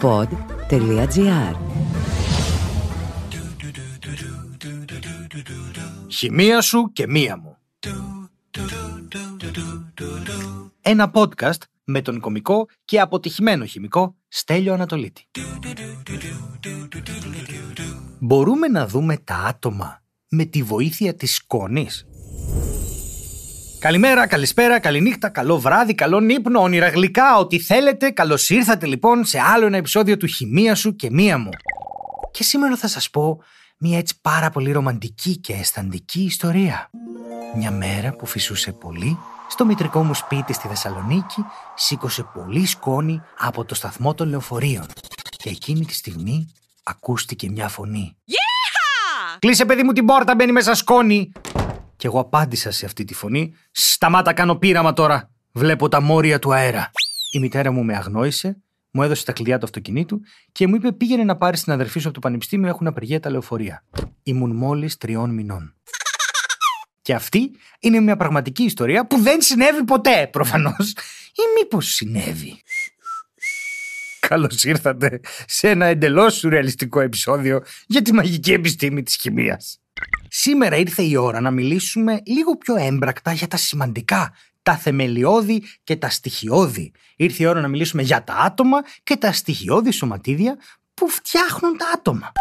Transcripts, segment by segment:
pod.gr Χημεία σου και μία μου. Ένα podcast με τον κομικό και αποτυχημένο χημικό Στέλιο Ανατολίτη. Μπορούμε να δούμε τα άτομα με τη βοήθεια της σκόνης; Καλημέρα, καλησπέρα, καληνύχτα, καλό βράδυ, καλό ύπνο, όνειρα γλυκά, ό,τι θέλετε. Καλώς ήρθατε λοιπόν σε άλλο ένα επεισόδιο του Χημεία σου και μία μου. Και σήμερα θα σας πω μια έτσι πάρα πολύ ρομαντική και αισθαντική ιστορία. Μια μέρα που φυσούσε πολύ, στο μητρικό μου σπίτι στη Θεσσαλονίκη σήκωσε πολύ σκόνη από το σταθμό των λεωφορείων. Και εκείνη τη στιγμή ακούστηκε μια φωνή. Yeah! Κλείσε παιδί μου την πόρτα, μπαίνει μέσα σκόνη. Και εγώ απάντησα σε αυτή τη φωνή. Σταμάτα, κάνω πείραμα τώρα. Βλέπω τα μόρια του αέρα. Η μητέρα μου με αγνόησε, μου έδωσε τα κλειδιά του αυτοκινήτου και μου είπε πήγαινε να πάρεις την αδερφή σου από το πανεπιστήμιο, έχουν απεργία τα λεωφορεία. Ήμουν μόλις τριών μηνών. Και αυτή είναι μια πραγματική ιστορία που δεν συνέβη ποτέ, προφανώς. Ή μήπως συνέβη. Καλώς ήρθατε σε ένα εντελώς σουρεαλιστικό επεισόδιο για τη μαγική επιστήμη της χημίας. Σήμερα ήρθε η ώρα να μιλήσουμε λίγο πιο έμπρακτα για τα σημαντικά, τα θεμελιώδη και τα στοιχειώδη. Ήρθε η ώρα να μιλήσουμε για τα άτομα και τα στοιχειώδη σωματίδια που φτιάχνουν τα άτομα.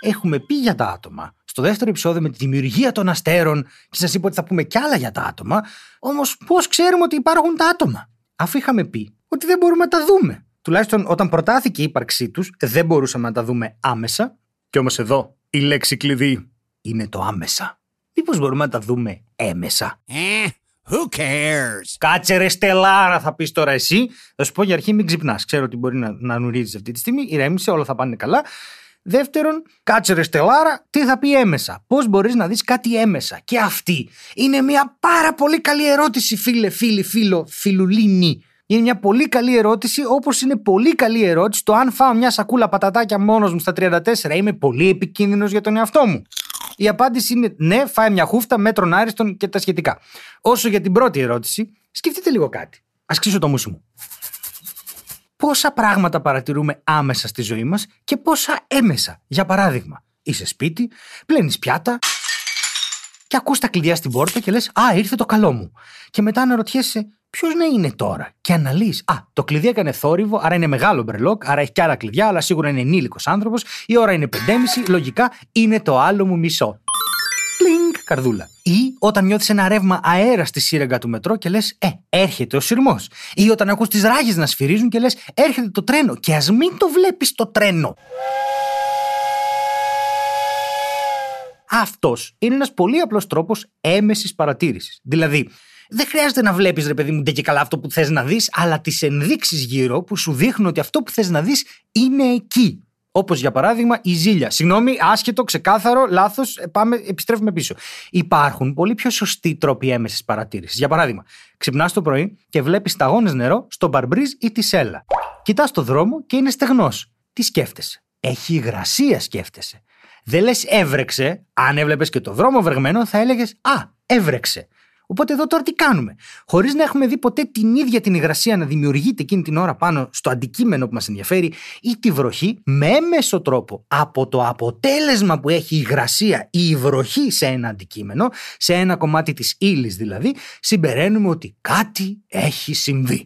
Έχουμε πει για τα άτομα στο δεύτερο επεισόδιο με τη δημιουργία των αστέρων και σας είπα ότι θα πούμε κι άλλα για τα άτομα. Όμως, πώς ξέρουμε ότι υπάρχουν τα άτομα, αφού είχαμε πει ότι δεν μπορούμε να τα δούμε. Τουλάχιστον όταν προτάθηκε η ύπαρξή τους, δεν μπορούσαμε να τα δούμε άμεσα. Και όμως εδώ η λέξη κλειδί είναι το άμεσα. Μήπως μπορούμε να τα δούμε έμεσα; Eh, who cares? Κάτσε ρε Στελάρα θα πεις τώρα εσύ. Θα σου πω για αρχή μην ξυπνάς. Ξέρω ότι μπορεί να, να νουρίζεις αυτή τη στιγμή. Ηρέμησε, όλα θα πάνε καλά. Δεύτερον, κάτσε ρε Στελάρα, τι θα πει έμεσα; Πώς μπορείς να δεις κάτι έμεσα; Και αυτή είναι μια πάρα πολύ καλή ερώτηση φίλε, φίλοι, φίλο, φιλουλίνη. Είναι μια πολύ καλή ερώτηση, όπως είναι πολύ καλή ερώτηση το αν φάω μια σακούλα πατατάκια μόνος μου στα 34 είμαι πολύ επικίνδυνος για τον εαυτό μου. Η απάντηση είναι ναι, φάει μια χούφτα, μέτρων άριστον και τα σχετικά. Όσο για την πρώτη ερώτηση, σκεφτείτε λίγο κάτι. Α ξύσω το μουσι μου. Πόσα πράγματα παρατηρούμε άμεσα στη ζωή μας και πόσα έμεσα; Για παράδειγμα, είσαι σπίτι, πλένεις πιάτα και ακούς τα κλειδιά στην πόρτα και λες «Α, ήρθε το καλό μου». Και μετά αναρωτιέσαι Ποιος να είναι τώρα, και αναλύει. Α, το κλειδί έκανε θόρυβο, άρα είναι μεγάλο μπρελόκ, άρα έχει και άλλα κλειδιά, αλλά σίγουρα είναι ενήλικος άνθρωπος. Η ώρα είναι 5.30, λογικά είναι το άλλο μου μισό. Πλίνκ, καρδούλα. Ή όταν νιώθεις ένα ρεύμα αέρα στη σύραγγα του μετρό και λες, Ε, έρχεται ο σειρμός. Ή όταν ακούς τις ράγες να σφυρίζουν και λες, Έρχεται το τρένο. Και ας μην το βλέπεις το τρένο. Αυτός είναι ένας πολύ απλός τρόπος έμεσης παρατήρησης. Δηλαδή, δεν χρειάζεται να βλέπεις, ρε παιδί μου, και καλά αυτό που θες να δεις, αλλά τις ενδείξεις γύρω που σου δείχνουν ότι αυτό που θες να δεις είναι εκεί. Όπως για παράδειγμα η ζήλια. Συγγνώμη, άσχετο, ξεκάθαρο, λάθος, πάμε, επιστρέφουμε πίσω. Υπάρχουν πολύ πιο σωστοί τρόποι έμεσης παρατήρησης. Για παράδειγμα, ξυπνάς το πρωί και βλέπεις σταγόνες νερό στο μπαρμπρίζ ή τη σέλα. Κοιτάς το δρόμο και είναι στεγνός. Τι σκέφτεσαι; Έχει υγρασία, σκέφτεσαι. Δεν λες έβρεξε. Αν έβλεπες και το δρόμο βρεγμένο, θα έλεγες Α, έβρεξε. Οπότε εδώ τώρα τι κάνουμε; Χωρίς να έχουμε δει ποτέ την ίδια την υγρασία να δημιουργείται εκείνη την ώρα πάνω στο αντικείμενο που μας ενδιαφέρει ή τη βροχή, με έμεσο τρόπο από το αποτέλεσμα που έχει η υγρασία ή η βροχή σε ένα αντικείμενο, σε ένα κομμάτι της ύλης δηλαδή, συμπεραίνουμε ότι κάτι έχει συμβεί.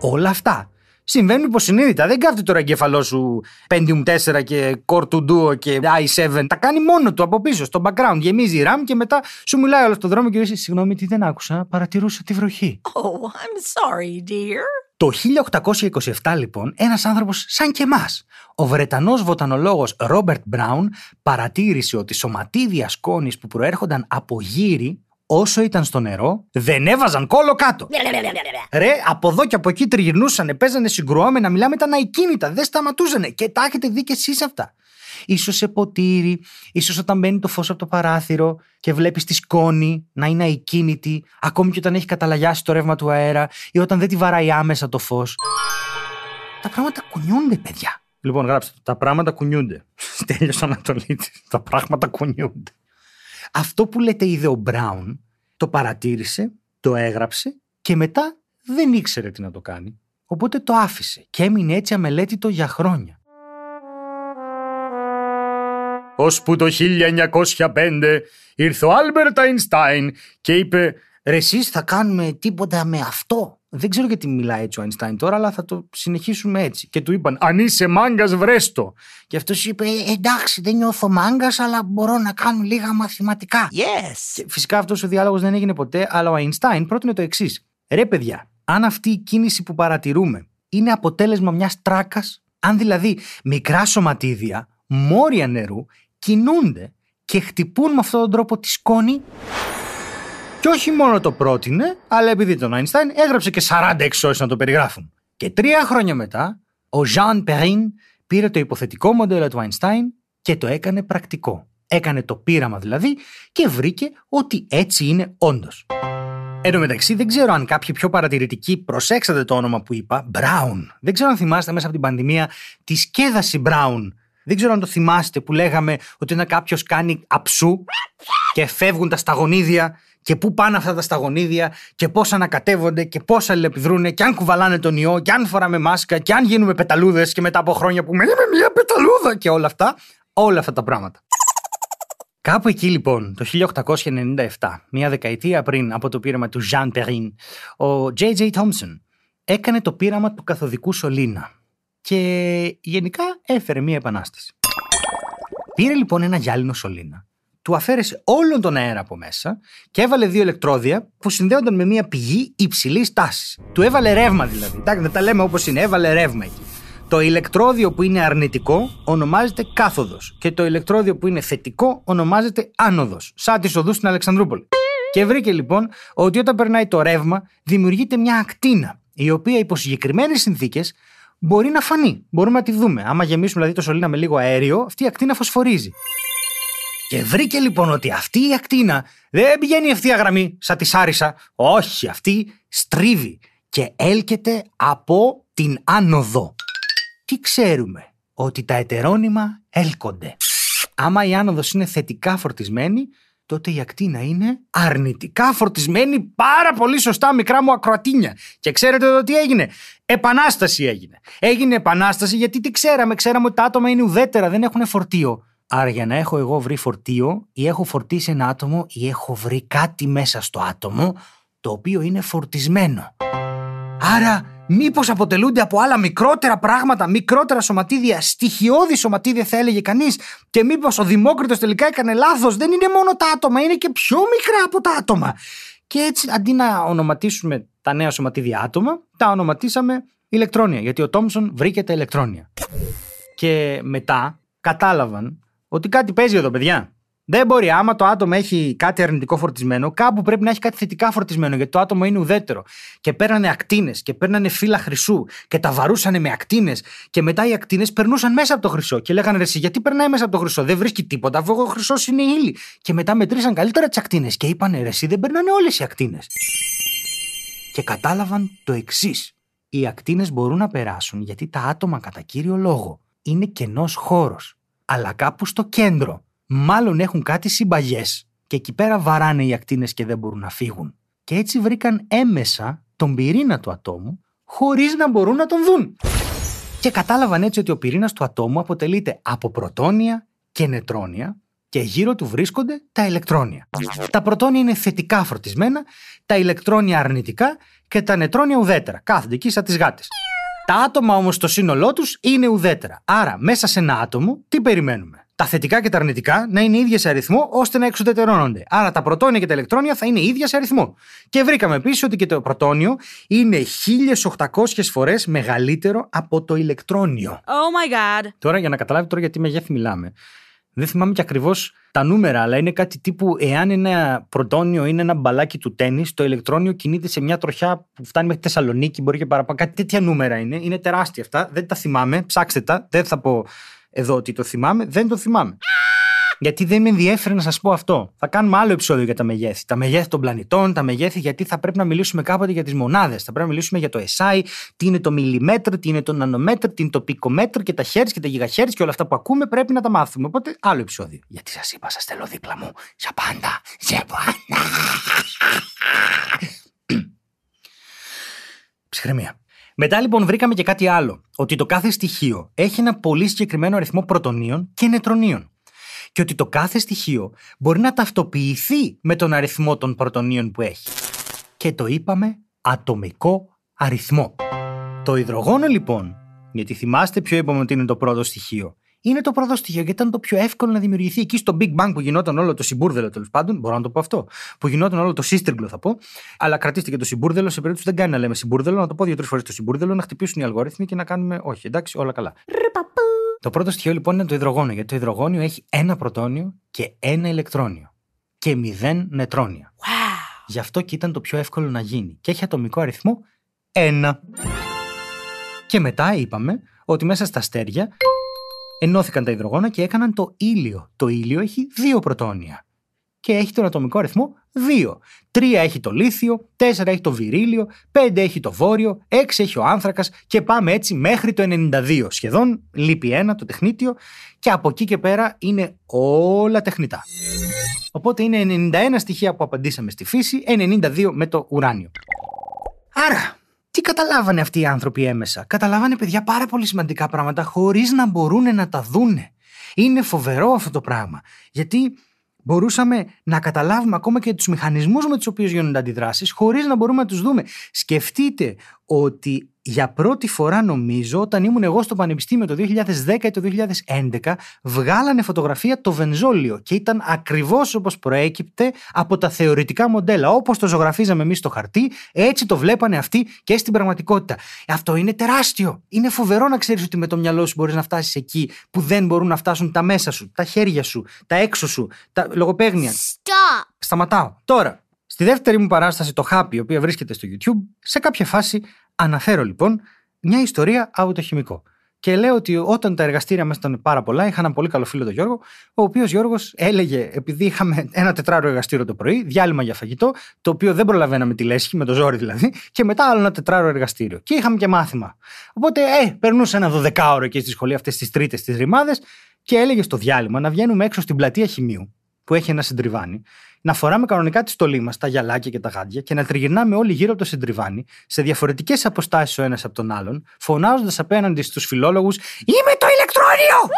Όλα αυτά συμβαίνουν υποσυνείδητα. Δεν κάθεται τώρα εγκέφαλός σου Pentium 4 και Core 2 Duo και i7. Τα κάνει μόνο του από πίσω, στο background. Γεμίζει RAM και μετά σου μιλάει όλο στον δρόμο και λέει: Συγγνώμη, τι δεν άκουσα. Παρατηρούσα τη βροχή. Oh, I'm sorry, dear. Το 1827 λοιπόν ένας άνθρωπος σαν και εμάς, ο Βρετανός βοτανολόγος Ρόμπερτ Μπράουν παρατήρησε ότι σωματίδια σκόνης που προέρχονταν από γύρι όσο ήταν στο νερό, δεν έβαζαν κόλλο κάτω. Ρε, από εδώ και από εκεί τριγυρνούσαν, παίζανε συγκρουόμενα, μιλάμε, ήταν ακίνητα, δεν σταματούσαν. Και τα έχετε δει και εσείς αυτά. Ίσως σε ποτήρι, ίσως όταν μπαίνει το φως από το παράθυρο και βλέπεις τη σκόνη να είναι ακίνητη, ακόμη και όταν έχει καταλαγιάσει το ρεύμα του αέρα ή όταν δεν τη βαράει άμεσα το φως. Τα πράγματα κουνιούνται, παιδιά. Λοιπόν, γράψτε το. Τα πράγματα κουνιούνται. Τέλειωσα Ανατολίτης. Τα πράγματα κουνιούνται. Αυτό που λέτε είδε ο Μπράουν, το παρατήρησε, το έγραψε και μετά δεν ήξερε τι να το κάνει. Οπότε το άφησε και έμεινε έτσι αμελέτητο για χρόνια. Ώσπου το 1905 ήρθε ο Άλμπερτ Αϊνστάιν και είπε «Ρε εσείς θα κάνουμε τίποτα με αυτό». Δεν ξέρω γιατί μιλάει έτσι ο Αϊνστάιν τώρα, αλλά θα το συνεχίσουμε έτσι. Και του είπαν «Αν είσαι μάγκας βρες το». Και αυτός είπε «Ε, «Εντάξει, δεν νιώθω μάγκας, αλλά μπορώ να κάνω λίγα μαθηματικά». Yes. Και φυσικά αυτός ο διάλογος δεν έγινε ποτέ, αλλά ο Αϊνστάιν πρότεινε το εξής. Ρε παιδιά, αν αυτή η κίνηση που παρατηρούμε είναι αποτέλεσμα μιας τράκας, αν δηλαδή μικρά σωματίδια, μόρια νερού, κινούνται και χτυπούν με αυτόν τον τρόπο τη σκόνη. Και όχι μόνο το πρότεινε, αλλά επειδή τον Einstein έγραψε και 40 εξώσεις να το περιγράφουν. Και τρία χρόνια μετά, ο Jean Perrin πήρε το υποθετικό μοντέλο του Einstein και το έκανε πρακτικό. Έκανε το πείραμα δηλαδή και βρήκε ότι έτσι είναι όντως. Εν τω μεταξύ, δεν ξέρω αν κάποιοι πιο παρατηρητικοί προσέξατε το όνομα που είπα, Brown. Δεν ξέρω αν θυμάστε μέσα από την πανδημία τη σκέδαση Brown δεν ξέρω αν το θυμάστε που λέγαμε ότι όταν κάποιος κάνει αψού και φεύγουν τα σταγονίδια και πού πάνε αυτά τα σταγονίδια και πώς ανακατεύονται και πώς αλληλεπιδρούν και αν κουβαλάνε τον ιό και αν φοράμε μάσκα και αν γίνουμε πεταλούδες και μετά από χρόνια που είμαι μια πεταλούδα και όλα αυτά. Όλα αυτά τα πράγματα. Κάπου εκεί λοιπόν, το 1897, μία δεκαετία πριν από το πείραμα του Jean Perrin, ο J.J. Thompson έκανε το πείραμα του καθοδικού σωλήνα και γενικά έφερε μία επανάσταση. Πήρε λοιπόν ένα γυάλινο σωλήνα, του αφαίρεσε όλον τον αέρα από μέσα και έβαλε δύο ηλεκτρόδια που συνδέονταν με μία πηγή υψηλής τάσης. Του έβαλε ρεύμα δηλαδή. Εντάξει, δεν τα λέμε όπως είναι, έβαλε ρεύμα εκεί. Το ηλεκτρόδιο που είναι αρνητικό ονομάζεται κάθοδος και το ηλεκτρόδιο που είναι θετικό ονομάζεται άνοδος, σαν τις οδούς στην Αλεξανδρούπολη. Και βρήκε λοιπόν ότι όταν περνάει το ρεύμα δημιουργείται μια ακτίνα, η οποία υπό συγκεκριμένες συνθήκες μπορεί να φανεί. Μπορούμε να τη δούμε. Άμα γεμίσουμε δηλαδή το σωλήνα με λίγο αέριο, αυτή η ακτίνα φωσφορίζει. Και βρήκε λοιπόν ότι αυτή η ακτίνα δεν πηγαίνει ευθεία γραμμή, σαν τη Σάρισα. Όχι, αυτή στρίβει και έλκεται από την άνοδο. Τι ξέρουμε, ότι τα ετερόνυμα έλκονται. Άμα η άνοδος είναι θετικά φορτισμένη, τότε η ακτίνα είναι αρνητικά φορτισμένη πάρα πολύ σωστά μικρά μου ακροατίνια. Και ξέρετε εδώ τι έγινε. Επανάσταση έγινε. Έγινε επανάσταση γιατί τι ξέραμε. Ξέραμε ότι τα άτομα είναι ουδέτερα, δεν έχουν φορτίο. Άρα για να έχω εγώ βρει φορτίο ή έχω φορτίσει ένα άτομο ή έχω βρει κάτι μέσα στο άτομο το οποίο είναι φορτισμένο. Άρα Μήπως αποτελούνται από άλλα μικρότερα πράγματα, μικρότερα σωματίδια, στοιχειώδη σωματίδια θα έλεγε κανείς, και μήπως ο Δημόκριτος τελικά έκανε λάθος. Δεν είναι μόνο τα άτομα, είναι και πιο μικρά από τα άτομα. Και έτσι αντί να ονοματίσουμε τα νέα σωματίδια άτομα, τα ονοματίσαμε ηλεκτρόνια, γιατί ο Τόμσον βρήκε τα ηλεκτρόνια. Και μετά κατάλαβαν ότι κάτι παίζει εδώ, παιδιά. Δεν μπορεί. Άμα το άτομο έχει κάτι αρνητικό φορτισμένο, κάπου πρέπει να έχει κάτι θετικά φορτισμένο, γιατί το άτομο είναι ουδέτερο. Και παίρνανε ακτίνες και παίρνανε φύλλα χρυσού και τα βαρούσαν με ακτίνες. Και μετά οι ακτίνες περνούσαν μέσα από το χρυσό. Και λέγανε ρε, εσύ, γιατί περνάει μέσα από το χρυσό, δεν βρίσκει τίποτα, αφού ο χρυσός είναι ύλη. Και μετά μετρήσαν καλύτερα τις ακτίνες και είπαν ρε, εσύ, δεν περνάνε όλες οι ακτίνες. Και κατάλαβαν το εξής. Οι ακτίνες μπορούν να περάσουν γιατί τα άτομα κατά κύριο λόγο είναι κενός χώρος. Αλλά κάπου στο κέντρο μάλλον έχουν κάτι συμπαγές και εκεί πέρα βαράνε οι ακτίνες και δεν μπορούν να φύγουν. Και έτσι βρήκαν έμεσα τον πυρήνα του ατόμου χωρίς να μπορούν να τον δουν. Και κατάλαβαν έτσι ότι ο πυρήνας του ατόμου αποτελείται από πρωτόνια και νετρόνια και γύρω του βρίσκονται τα ηλεκτρόνια. Τα πρωτόνια είναι θετικά φορτισμένα, τα ηλεκτρόνια αρνητικά και τα νετρόνια ουδέτερα. Κάθονται εκεί σαν τις γάτες. Τα άτομα όμως στο σύνολό τους είναι ουδέτερα. Άρα μέσα σε ένα άτομο τι περιμένουμε; Τα θετικά και τα αρνητικά να είναι ίδια σε αριθμό ώστε να εξουδετερώνονται. Άρα τα πρωτόνια και τα ηλεκτρόνια θα είναι ίδια σε αριθμό. Και βρήκαμε επίσης ότι και το πρωτόνιο είναι 1800 φορές μεγαλύτερο από το ηλεκτρόνιο. Oh my god. Τώρα για να καταλάβετε τώρα γιατί μεγέθη μιλάμε. Δεν θυμάμαι και ακριβώς τα νούμερα, αλλά είναι κάτι τύπου εάν ένα πρωτόνιο είναι ένα μπαλάκι του τέννη, το ηλεκτρόνιο κινείται σε μια τροχιά που φτάνει μέχρι Θεσσαλονίκη, μπορεί και παραπάνω. Κάτι τέτοια νούμερα είναι. Είναι τεράστια αυτά. Δεν τα θυμάμαι. Ψάξτε τα. Δεν θα πω εδώ ότι το θυμάμαι, δεν το θυμάμαι. Γιατί δεν με ενδιαφέρει να σας πω αυτό. Θα κάνουμε άλλο επεισόδιο για τα μεγέθη. Τα μεγέθη των πλανητών, τα μεγέθη γιατί θα πρέπει να μιλήσουμε κάποτε για τις μονάδες. Θα πρέπει να μιλήσουμε για το SI, τι είναι το μιλιμέτρο, τι είναι το νανομέτρο, τι είναι το πικομέτρο και τα χέρια και τα γιγαχέρια και όλα αυτά που ακούμε πρέπει να τα μάθουμε. Οπότε άλλο επεισόδιο. Γιατί σας είπα, σας θέλω δίπλα μου. Για πάντα. Για πάντα. Ψυχραιμία. Μετά λοιπόν βρήκαμε και κάτι άλλο. Ότι το κάθε στοιχείο έχει ένα πολύ συγκεκριμένο αριθμό πρωτονίων και νετρονίων. Και ότι το κάθε στοιχείο μπορεί να ταυτοποιηθεί με τον αριθμό των πρωτονίων που έχει. Και το είπαμε ατομικό αριθμό. Το υδρογόνο λοιπόν, γιατί θυμάστε ποιο είπαμε ότι είναι το πρώτο στοιχείο, είναι το πρώτο στοιχείο γιατί ήταν το πιο εύκολο να δημιουργηθεί εκεί στο Big Bang που γινόταν όλο το συμπούρδελο τέλος πάντων. Μπορώ να το πω αυτό. Που γινόταν όλο το σύστριγκλο θα πω. Αλλά κρατήστε και το συμπούρδελο. Σε περίπτωση δεν κάνει να λέμε συμπούρδελο, να το πω δύο-τρεις φορές το συμπούρδελο, να χτυπήσουν οι αλγόριθμοι και να κάνουμε. Όχι, εντάξει, όλα καλά. Το πρώτο στοιχείο λοιπόν είναι το υδρογόνο, γιατί το υδρογόνιο έχει ένα πρωτόνιο και ένα ηλεκτρόνιο. Και μηδέν νετρόνια. Wow. Γι' αυτό και ήταν το πιο εύκολο να γίνει. Και έχει ατομικό αριθμό 1. Και μετά είπαμε ότι μέσα στα αστέρια ενώθηκαν τα υδρογόνα και έκαναν το ήλιο. Το ήλιο έχει δύο πρωτόνια. Και έχει τον ατομικό αριθμό 2. 3 έχει το λίθιο, 4 έχει το βυρίλιο, 5 έχει το βόρειο, 6 έχει ο άνθρακας και πάμε έτσι μέχρι το 92. Σχεδόν λείπει ένα το τεχνίτιο και από εκεί και πέρα είναι όλα τεχνητά. Οπότε είναι 91 στοιχεία που απαντήσαμε στη φύση, 92 με το ουράνιο. Άρα, τι καταλάβανε αυτοί οι άνθρωποι έμεσα; Καταλάβανε παιδιά πάρα πολύ σημαντικά πράγματα χωρίς να μπορούν να τα δούνε. Είναι φοβερό αυτό το πράγμα. Γιατί μπορούσαμε να καταλάβουμε ακόμα και τους μηχανισμούς με τους οποίους γίνονται αντιδράσεις χωρίς να μπορούμε να τους δούμε. Σκεφτείτε ότι για πρώτη φορά νομίζω όταν ήμουν εγώ στο πανεπιστήμιο το 2010 ή το 2011 βγάλανε φωτογραφία το βενζόλιο και ήταν ακριβώς όπως προέκυπτε από τα θεωρητικά μοντέλα. Όπως το ζωγραφίζαμε εμείς στο χαρτί έτσι το βλέπανε αυτοί και στην πραγματικότητα. Αυτό είναι τεράστιο. Είναι φοβερό να ξέρεις ότι με το μυαλό σου μπορείς να φτάσεις εκεί που δεν μπορούν να φτάσουν τα μέσα σου, τα χέρια σου, τα έξω σου, τα λογοπαίγνια. Stop. Σταματάω. Τώρα, στη δεύτερη μου παράσταση, το Happy, η οποία βρίσκεται στο YouTube, σε κάποια φάση αναφέρω λοιπόν μια ιστορία από το χημικό. Και λέω ότι όταν τα εργαστήρια μας ήταν πάρα πολλά, είχα έναν πολύ καλό φίλο τον Γιώργο, ο οποίος Γιώργος έλεγε, επειδή είχαμε ένα τετράωρο εργαστήριο το πρωί, διάλειμμα για φαγητό, το οποίο δεν προλαβαίναμε τη λέσχη, με το ζόρι δηλαδή, και μετά άλλο ένα τετράωρο εργαστήριο. Και είχαμε και μάθημα. Οπότε, ε, περνούσε ένα δωδεκάωρο εκεί στη σχολή, αυτές τις τρίτες, τις ρημάδες, και έλεγε στο διάλειμμα να βγαίνουμε έξω στην πλατεία χημείου, που έχει ένα συντριβάνι, να φοράμε κανονικά τη στολή μας, τα γυαλάκια και τα γάντια και να τριγυρνάμε όλοι γύρω από το συντριβάνι, σε διαφορετικές αποστάσεις ο ένας από τον άλλον, φωνάζοντας απέναντι στους φιλόλογους Είμαι το ηλεκτρόνιο!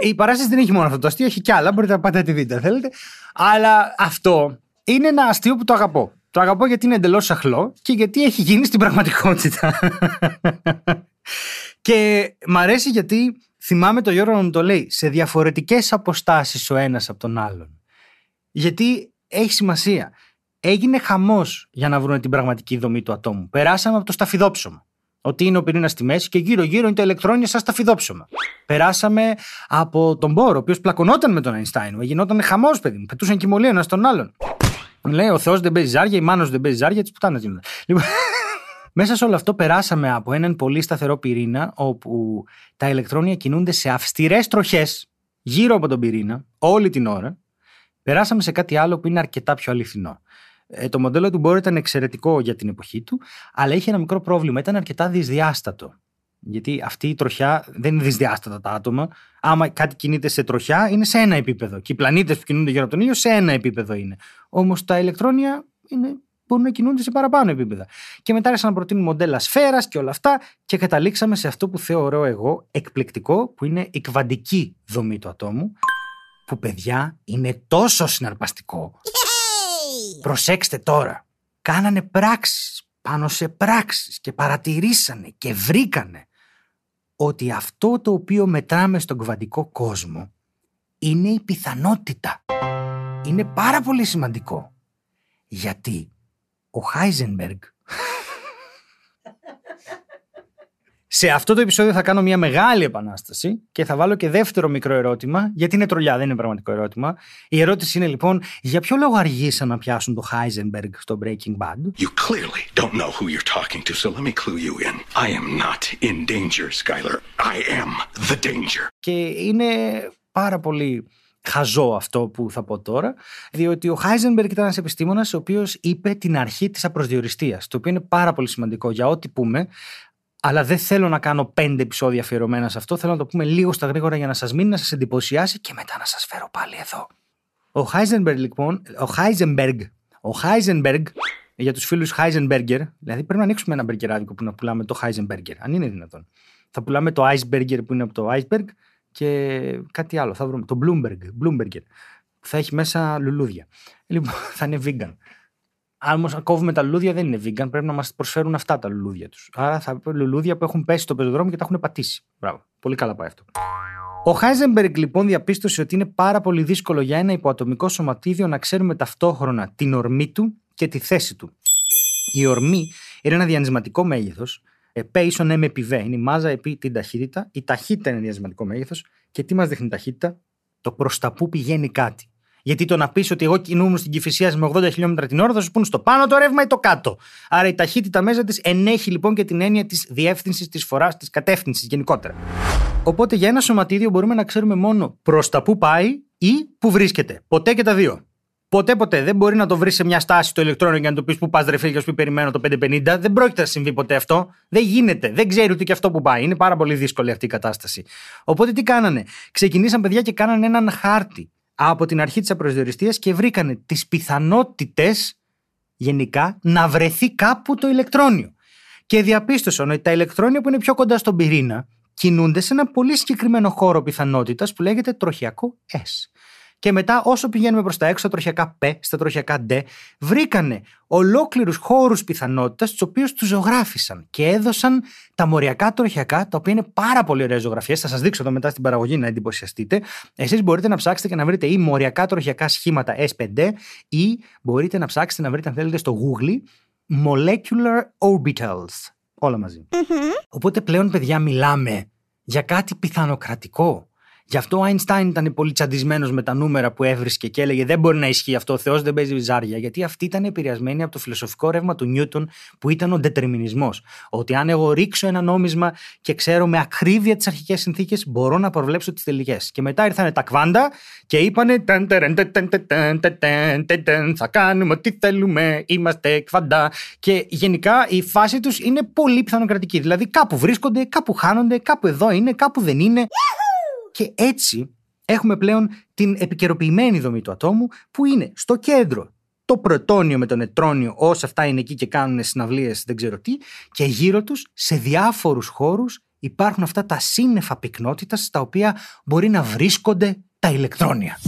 Η παράσταση δεν έχει μόνο αυτό το αστείο, έχει κι άλλα. Μπορείτε να πάτε να τη δείτε, αν θέλετε. Αλλά αυτό είναι ένα αστείο που το αγαπώ. Το αγαπώ γιατί είναι εντελώς σαχλό και γιατί έχει γίνει στην πραγματικότητα. και μ' αρέσει γιατί θυμάμαι το Γιώργο να μου το λέει σε διαφορετικές αποστάσεις ο ένας από τον άλλον. Γιατί έχει σημασία. Έγινε χαμός για να βρουν την πραγματική δομή του ατόμου. Περάσαμε από το σταφιδόψωμα. Ότι είναι ο πυρήνας στη μέση και γύρω-γύρω είναι τα ηλεκτρόνια σαν σταφιδόψωμα. Περάσαμε από τον Μπόρο, ο οποίος πλακωνόταν με τον Αϊνστάιν. Γινόταν χαμός, παιδί μου. Πετούσαν κοιμωλία ένα τον άλλον. Λέει ο Θεός δεν παίζει ζάρια, η μάνος δεν παίζει ζάρια, τη πουτάνα γίνονται. Λοιπόν, μέσα σε όλο αυτό περάσαμε από έναν πολύ σταθερό πυρήνα, όπου τα ηλεκτρόνια κινούνται σε αυστηρές τροχές γύρω από τον πυρήνα όλη την ώρα. Περάσαμε σε κάτι άλλο που είναι αρκετά πιο αληθινό. Ε, το μοντέλο του Bohr ήταν εξαιρετικό για την εποχή του, αλλά είχε ένα μικρό πρόβλημα. Ήταν αρκετά δυσδιάστατο. Γιατί αυτή η τροχιά δεν είναι δυσδιάστατα τα άτομα. Άμα κάτι κινείται σε τροχιά, είναι σε ένα επίπεδο. Και οι πλανήτες που κινούνται γύρω από τον ήλιο σε ένα επίπεδο είναι. Όμως τα ηλεκτρόνια είναι, μπορούν να κινούνται σε παραπάνω επίπεδα. Και μετά άρχισαν να προτείνουν μοντέλα σφαίρας και όλα αυτά. Και καταλήξαμε σε αυτό που θεωρώ εγώ εκπληκτικό, που είναι η κβαντική δομή του ατόμου. Που παιδιά είναι τόσο συναρπαστικό. Yay. Προσέξτε τώρα. Κάνανε πράξεις πάνω σε πράξεις και παρατηρήσανε και βρήκανε ότι αυτό το οποίο μετράμε στον κβαντικό κόσμο είναι η πιθανότητα. Είναι πάρα πολύ σημαντικό. Γιατί ο Χάιζενμπεργκ Σε αυτό το επεισόδιο θα κάνω μια μεγάλη επανάσταση και θα βάλω και δεύτερο μικρό ερώτημα, γιατί είναι τρολιά, δεν είναι πραγματικό ερώτημα. Η ερώτηση είναι λοιπόν, για ποιο λόγο αργήσαν να πιάσουν το Heisenberg στο Breaking Bad; You clearly don't know who you're talking to, so let me clue you in. I am not in danger, Skylar. I am the danger. Και είναι πάρα πολύ χαζό αυτό που θα πω τώρα, διότι ο Heisenberg ήταν ένας επιστήμονας ο οποίος είπε την αρχή της απροσδιοριστίας, το οποίο είναι πάρα πολύ σημαντικό για ό,τι πούμε, αλλά δεν θέλω να κάνω πέντε επεισόδια αφιερωμένα σε αυτό. Θέλω να το πούμε λίγο στα γρήγορα για να σας μείνει, να σας εντυπωσιάσει και μετά να σας φέρω πάλι εδώ. Ο Heisenberg, λοιπόν, ο Heisenberg, ο Heisenberg για τους φίλους Heisenberger. Δηλαδή πρέπει να ανοίξουμε ένα μπεργκεράδικο που να πουλάμε το Heisenberger, αν είναι δυνατόν. Θα πουλάμε το Iceberger που είναι από το Iceberg και κάτι άλλο. Θα βρούμε το Bloomberg, Bloomberger. Θα έχει μέσα λουλούδια. Λοιπόν, θα είναι vegan. Αν όμως κόβουμε τα λουλούδια δεν είναι vegan, πρέπει να μας προσφέρουν αυτά τα λουλούδια τους. Άρα θα πρέπει λουλούδια που έχουν πέσει στο πεζοδρόμιο και τα έχουν πατήσει. Μπράβο. Πολύ καλά πάει αυτό. Ο Χάιζεμπεργκ λοιπόν διαπίστωσε ότι είναι πάρα πολύ δύσκολο για ένα υποατομικό σωματίδιο να ξέρουμε ταυτόχρονα την ορμή του και τη θέση του. Η ορμή είναι ένα διανυσματικό μέγεθος, P ίσον M επί V. Είναι η μάζα επί την ταχύτητα. Η ταχύτητα είναι διανυσματικό μέγεθος. Και τι μας δείχνει η ταχύτητα, το προς τα που πηγαίνει κάτι. Γιατί το να πεις ότι εγώ κινούμουν στην Κυφυσία με 80 χιλιόμετρα την ώρα θα σου πούνε στο πάνω το ρεύμα ή το κάτω. Άρα η ταχύτητα μέσα της ενέχει λοιπόν και την έννοια της διεύθυνσης, της φοράς, της κατεύθυνσης γενικότερα. Οπότε για ένα σωματίδιο μπορούμε να ξέρουμε μόνο προς τα που πάει ή που βρίσκεται. Ποτέ και τα δύο. Ποτέ ποτέ δεν μπορεί να το βρεις σε μια στάση το ηλεκτρόνιο για να το πεις που πας ρε φίλε, πει περιμένω το 550. Δεν πρόκειται να συμβεί ποτέ αυτό. Δεν γίνεται. Δεν ξέρει ούτε και αυτό που πάει. Είναι πάρα πολύ δύσκολη αυτή η κατάσταση. Οπότε τι κάνανε; Ξεκινήσαν παιδιά και κάνανε έναν χάρτη από την αρχή της απροσδιοριστίας και βρήκανε τις πιθανότητες γενικά να βρεθεί κάπου το ηλεκτρόνιο. Και διαπίστωσαν ότι τα ηλεκτρόνια που είναι πιο κοντά στον πυρήνα κινούνται σε ένα πολύ συγκεκριμένο χώρο πιθανότητας που λέγεται τροχιακό S. Και μετά, όσο πηγαίνουμε προς τα έξω, στα τροχιακά P, στα τροχιακά D, βρήκανε ολόκληρους χώρους πιθανότητας, τους οποίους τους ζωγράφησαν και έδωσαν τα μοριακά τροχιακά, τα οποία είναι πάρα πολύ ωραίε ζωγραφιέ. Θα σας δείξω εδώ μετά στην παραγωγή να εντυπωσιαστείτε. Εσείς μπορείτε να ψάξετε και να βρείτε ή μοριακά τροχιακά σχήματα S5 ή μπορείτε να ψάξετε να βρείτε, αν θέλετε, στο Google Molecular Orbitals. Όλα Οπότε πλέον, παιδιά, μιλάμε για κάτι πιθανοκρατικό. Γι' αυτό ο Άινστάιν ήταν πολύ τσαντισμένος με τα νούμερα που έβρισκε και έλεγε Δεν μπορεί να ισχύει αυτό, ο Θεός δεν παίζει ζάρια. Γιατί αυτή ήταν επηρεασμένη από το φιλοσοφικό ρεύμα του Νιούτον που ήταν ο ντετερμινισμός. Ότι αν εγώ ρίξω ένα νόμισμα και ξέρω με ακρίβεια τις αρχικές συνθήκες, μπορώ να προβλέψω τις τελικές. Και μετά ήρθαν τα κβάντα και είπανε Θα κάνουμε ό,τι θέλουμε, είμαστε κβαντά. Και γενικά η φάση τους είναι πολύ πιθανοκρατική. Δηλαδή κάπου βρίσκονται, κάπου χάνονται, κάπου εδώ είναι, κάπου δεν είναι. Και έτσι έχουμε πλέον την επικαιροποιημένη δομή του ατόμου που είναι στο κέντρο το πρωτόνιο με το νετρόνιο όσα αυτά είναι εκεί και κάνουν συναυλίες δεν ξέρω τι και γύρω τους σε διάφορους χώρους υπάρχουν αυτά τα σύννεφα πυκνότητας στα οποία μπορεί να βρίσκονται τα ηλεκτρόνια.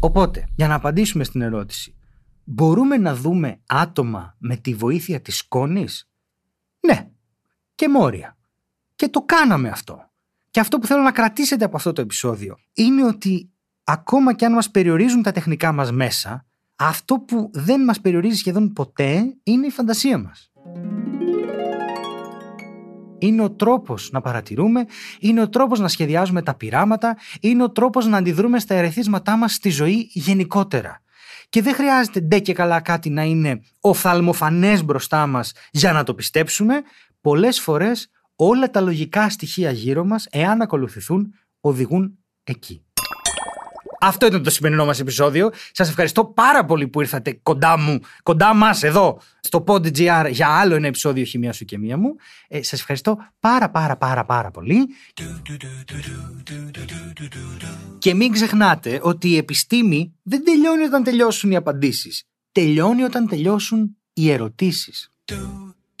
Οπότε, για να απαντήσουμε στην ερώτηση, μπορούμε να δούμε άτομα με τη βοήθεια της σκόνης; Ναι, και μόρια. Και το κάναμε αυτό. Και αυτό που θέλω να κρατήσετε από αυτό το επεισόδιο είναι ότι ακόμα και αν μας περιορίζουν τα τεχνικά μας μέσα, αυτό που δεν μας περιορίζει σχεδόν ποτέ είναι η φαντασία μας. Είναι ο τρόπος να παρατηρούμε, είναι ο τρόπος να σχεδιάζουμε τα πειράματα, είναι ο τρόπος να αντιδρούμε στα ερεθίσματά μας στη ζωή γενικότερα. Και δεν χρειάζεται ντε και καλά κάτι να είναι οφθαλμοφανές μπροστά μας για να το πιστέψουμε. Πολλές φορές όλα τα λογικά στοιχεία γύρω μας, εάν ακολουθηθούν, οδηγούν εκεί. Αυτό ήταν το σημερινό μας επεισόδιο. Σας ευχαριστώ πάρα πολύ που ήρθατε κοντά μου, κοντά μας εδώ στο PodGR για άλλο ένα επεισόδιο χημία σου και μία μου. Ε, σας ευχαριστώ πάρα πάρα πάρα πάρα πολύ. Και μην ξεχνάτε ότι η επιστήμη δεν τελειώνει όταν τελειώσουν οι απαντήσεις. Τελειώνει όταν τελειώσουν οι ερωτήσεις.